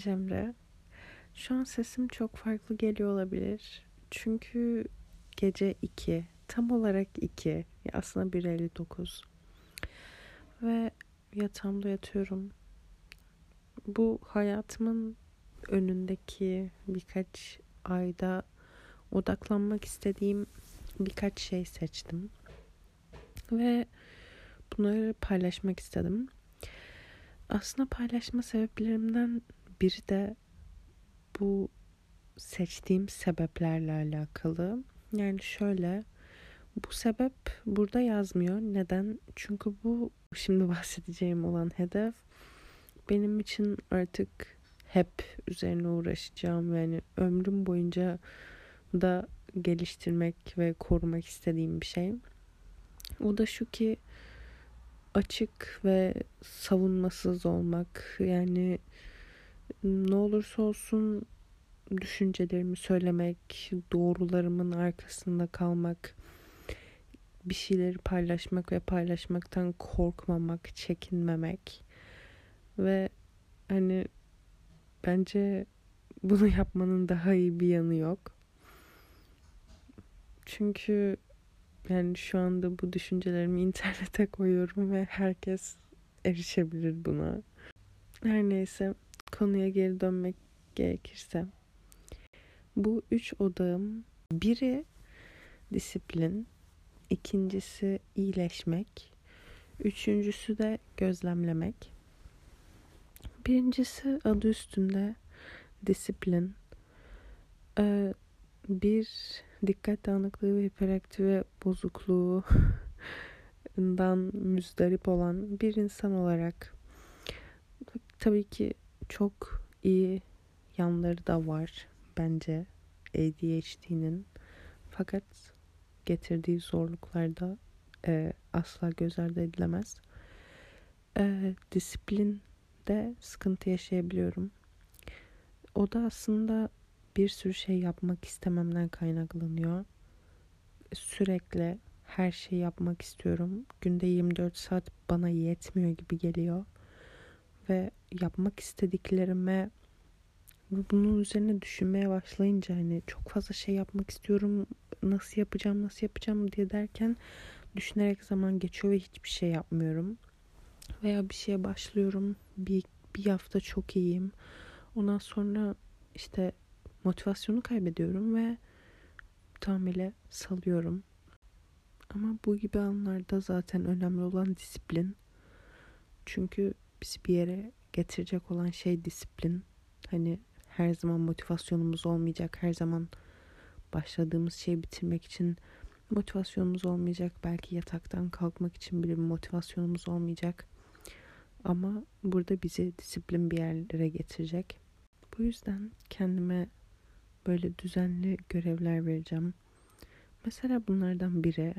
Cemre. Şu an sesim çok farklı geliyor olabilir. Çünkü gece 2. Tam olarak 2. Aslında 1.59. Ve yatağımda yatıyorum. Bu hayatımın önündeki birkaç ayda odaklanmak istediğim birkaç şey seçtim. Ve bunları paylaşmak istedim. Aslında paylaşma sebeplerimden biri de bu seçtiğim sebeplerle alakalı. Yani şöyle bu sebep burada yazmıyor. Neden? Çünkü bu şimdi bahsedeceğim olan hedef benim için artık hep üzerine uğraşacağım yani ömrüm boyunca da geliştirmek ve korumak istediğim bir şey. O da şu ki açık ve savunmasız olmak. Yani ne olursa olsun düşüncelerimi söylemek, doğrularımın arkasında kalmak, bir şeyleri paylaşmak ve paylaşmaktan korkmamak, çekinmemek ve hani bence bunu yapmanın daha iyi bir yanı yok. Çünkü yani şu anda bu düşüncelerimi internete koyuyorum ve herkes erişebilir buna. Her neyse konuya geri dönmek gerekirse. Bu üç odağım biri disiplin, ikincisi iyileşmek, üçüncüsü de gözlemlemek. Birincisi adı üstünde disiplin. Ee, bir dikkat dağınıklığı ve hiperaktive bozukluğundan müzdarip olan bir insan olarak tabii ki çok iyi yanları da var bence ADHD'nin. Fakat getirdiği zorluklar da e, asla göz ardı edilemez. E, disiplinde sıkıntı yaşayabiliyorum. O da aslında bir sürü şey yapmak istememden kaynaklanıyor. Sürekli her şeyi yapmak istiyorum. Günde 24 saat bana yetmiyor gibi geliyor. Ve yapmak istediklerime bunun üzerine düşünmeye başlayınca hani çok fazla şey yapmak istiyorum. Nasıl yapacağım, nasıl yapacağım diye derken düşünerek zaman geçiyor ve hiçbir şey yapmıyorum. Veya bir şeye başlıyorum. Bir, bir hafta çok iyiyim. Ondan sonra işte motivasyonu kaybediyorum ve tamamıyla salıyorum. Ama bu gibi anlarda zaten önemli olan disiplin. Çünkü bizi bir yere getirecek olan şey disiplin. Hani her zaman motivasyonumuz olmayacak. Her zaman başladığımız şeyi bitirmek için motivasyonumuz olmayacak. Belki yataktan kalkmak için bile bir motivasyonumuz olmayacak. Ama burada bizi disiplin bir yerlere getirecek. Bu yüzden kendime böyle düzenli görevler vereceğim. Mesela bunlardan biri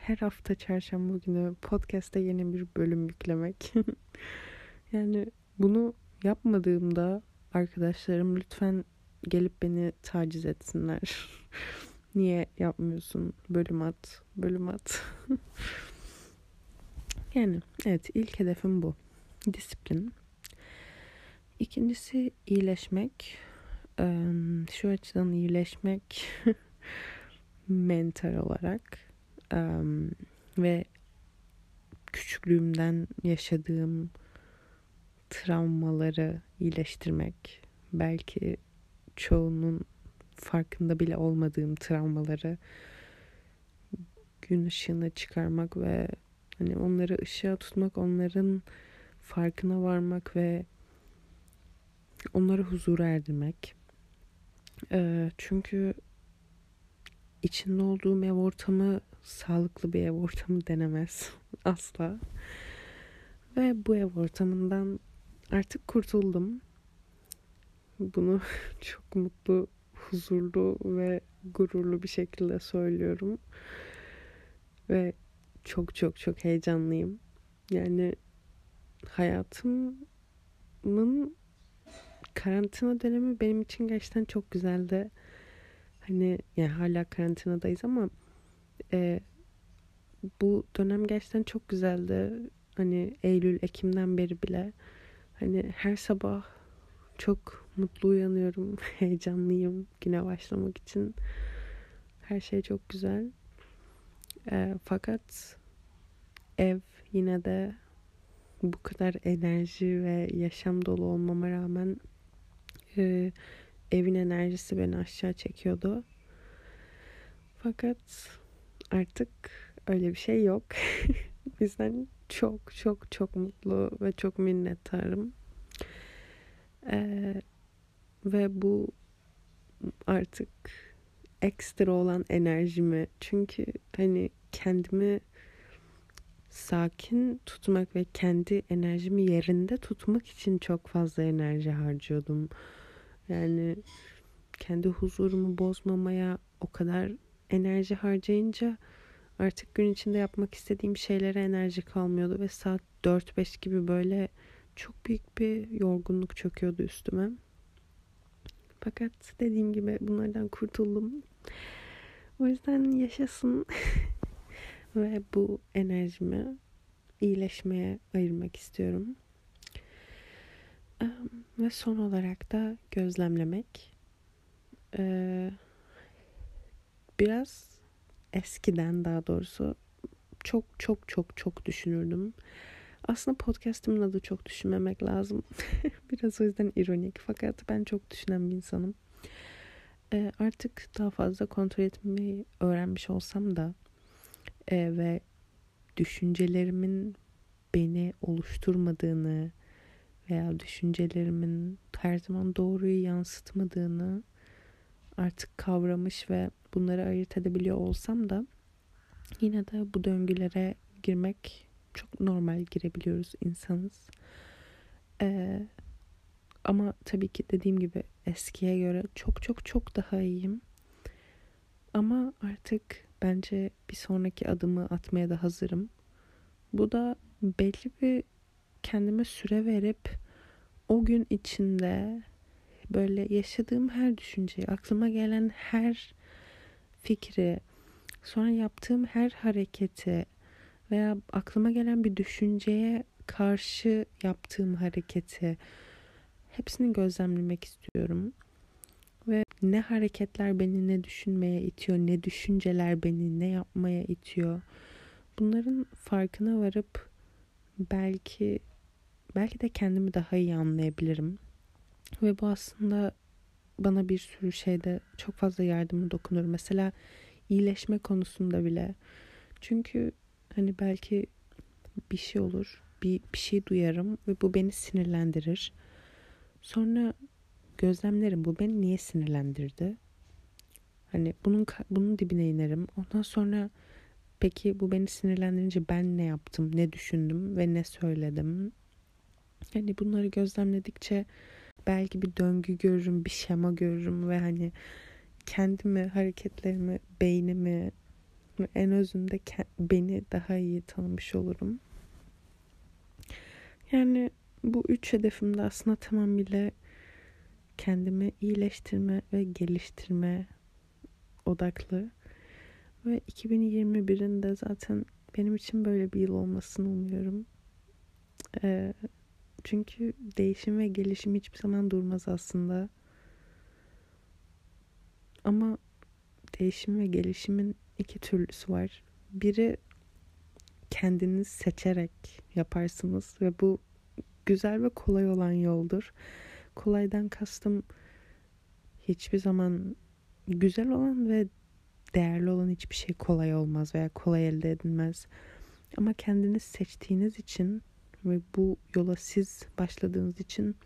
her hafta çarşamba günü podcast'te yeni bir bölüm yüklemek. yani bunu yapmadığımda arkadaşlarım lütfen gelip beni taciz etsinler. Niye yapmıyorsun? Bölüm at, bölüm at. yani evet ilk hedefim bu. Disiplin. İkincisi iyileşmek. Şu açıdan iyileşmek mental olarak ve küçüklüğümden yaşadığım travmaları iyileştirmek. Belki çoğunun farkında bile olmadığım travmaları gün ışığına çıkarmak ve hani onları ışığa tutmak, onların farkına varmak ve onları huzura erdirmek. Ee, çünkü içinde olduğum ev ortamı sağlıklı bir ev ortamı denemez asla. Ve bu ev ortamından artık kurtuldum. Bunu çok mutlu, huzurlu ve gururlu bir şekilde söylüyorum. Ve çok çok çok heyecanlıyım. Yani hayatımın karantina dönemi benim için gerçekten çok güzeldi. Hani yani hala karantinadayız ama e, bu dönem gerçekten çok güzeldi. Hani Eylül, Ekim'den beri bile hani her sabah çok mutlu uyanıyorum. Heyecanlıyım güne başlamak için. Her şey çok güzel. E, fakat ev yine de bu kadar enerji ve yaşam dolu olmama rağmen e, evin enerjisi beni aşağı çekiyordu. Fakat artık öyle bir şey yok. Bizden çok çok çok mutlu ve çok minnettarım. Ee, ve bu artık ekstra olan enerjimi çünkü hani kendimi sakin tutmak ve kendi enerjimi yerinde tutmak için çok fazla enerji harcıyordum. Yani kendi huzurumu bozmamaya o kadar enerji harcayınca artık gün içinde yapmak istediğim şeylere enerji kalmıyordu ve saat 4-5 gibi böyle çok büyük bir yorgunluk çöküyordu üstüme. Fakat dediğim gibi bunlardan kurtuldum. O yüzden yaşasın ve bu enerjimi iyileşmeye ayırmak istiyorum. Ve son olarak da gözlemlemek. Biraz eskiden daha doğrusu çok çok çok çok düşünürdüm. Aslında podcast'imin adı çok düşünmemek lazım. Biraz o yüzden ironik fakat ben çok düşünen bir insanım. Ee, artık daha fazla kontrol etmeyi öğrenmiş olsam da e, ve düşüncelerimin beni oluşturmadığını veya düşüncelerimin her zaman doğruyu yansıtmadığını artık kavramış ve bunları ayırt edebiliyor olsam da yine de bu döngülere girmek çok normal girebiliyoruz insanız. Ee, ama tabii ki dediğim gibi eskiye göre çok çok çok daha iyiyim. Ama artık bence bir sonraki adımı atmaya da hazırım. Bu da belli bir kendime süre verip o gün içinde böyle yaşadığım her düşünceyi, aklıma gelen her fikri, sonra yaptığım her hareketi veya aklıma gelen bir düşünceye karşı yaptığım hareketi hepsini gözlemlemek istiyorum. Ve ne hareketler beni ne düşünmeye itiyor, ne düşünceler beni ne yapmaya itiyor. Bunların farkına varıp belki belki de kendimi daha iyi anlayabilirim. Ve bu aslında bana bir sürü şeyde çok fazla yardımı dokunur. Mesela iyileşme konusunda bile. Çünkü hani belki bir şey olur, bir, bir şey duyarım ve bu beni sinirlendirir. Sonra gözlemlerim bu beni niye sinirlendirdi? Hani bunun bunun dibine inerim. Ondan sonra peki bu beni sinirlendirince ben ne yaptım, ne düşündüm ve ne söyledim? Hani bunları gözlemledikçe belki bir döngü görürüm, bir şema görürüm ve hani kendimi, hareketlerimi, beynimi en özünde beni daha iyi tanımış olurum. Yani bu üç hedefim de aslında tamamıyla kendimi iyileştirme ve geliştirme odaklı. Ve 2021'in de zaten benim için böyle bir yıl olmasını umuyorum. Ee, çünkü değişim ve gelişim hiçbir zaman durmaz aslında. Ama değişim ve gelişimin iki türlüsü var. Biri kendiniz seçerek yaparsınız ve bu güzel ve kolay olan yoldur. Kolaydan kastım hiçbir zaman güzel olan ve değerli olan hiçbir şey kolay olmaz veya kolay elde edilmez. Ama kendiniz seçtiğiniz için ve bu yola siz başladığınız için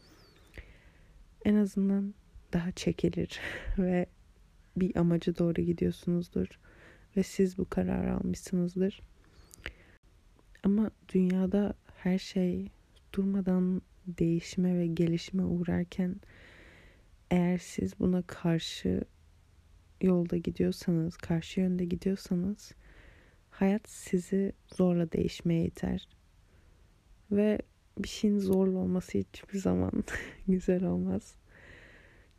en azından daha çekilir ve bir amaca doğru gidiyorsunuzdur ve siz bu kararı almışsınızdır. Ama dünyada her şey durmadan değişime ve gelişime uğrarken eğer siz buna karşı yolda gidiyorsanız, karşı yönde gidiyorsanız hayat sizi zorla değişmeye iter. Ve bir şeyin zorlu olması hiçbir zaman güzel olmaz.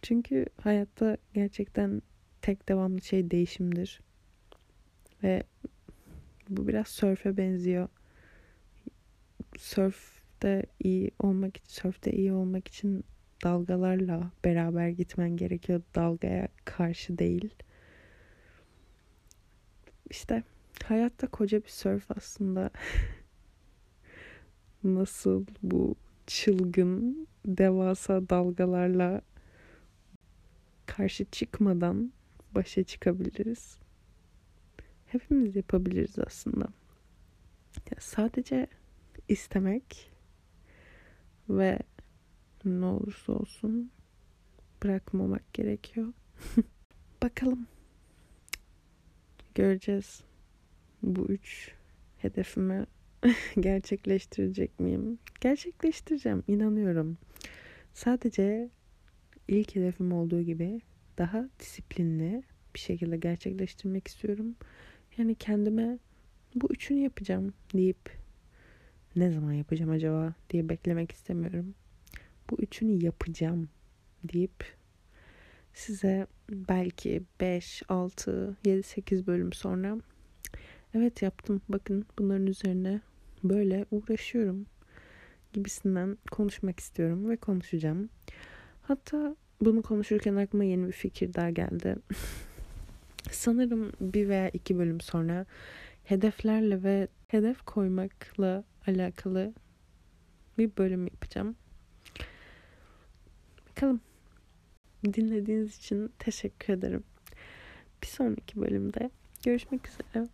Çünkü hayatta gerçekten tek devamlı şey değişimdir. Ve bu biraz sörfe benziyor. Sörfte iyi olmak için, sörfte iyi olmak için dalgalarla beraber gitmen gerekiyor. Dalgaya karşı değil. İşte hayatta koca bir surf aslında. Nasıl bu çılgın devasa dalgalarla karşı çıkmadan başa çıkabiliriz. Hepimiz yapabiliriz aslında. Ya sadece istemek ve ne olursa olsun bırakmamak gerekiyor. Bakalım. Göreceğiz. Bu üç hedefimi gerçekleştirecek miyim? Gerçekleştireceğim. inanıyorum. Sadece ilk hedefim olduğu gibi daha disiplinli bir şekilde gerçekleştirmek istiyorum. Yani kendime bu üçünü yapacağım deyip ne zaman yapacağım acaba diye beklemek istemiyorum. Bu üçünü yapacağım deyip size belki 5, 6, 7, 8 bölüm sonra evet yaptım bakın bunların üzerine böyle uğraşıyorum gibisinden konuşmak istiyorum ve konuşacağım. Hatta bunu konuşurken aklıma yeni bir fikir daha geldi. Sanırım bir veya iki bölüm sonra hedeflerle ve hedef koymakla alakalı bir bölüm yapacağım. Bakalım. Dinlediğiniz için teşekkür ederim. Bir sonraki bölümde görüşmek üzere.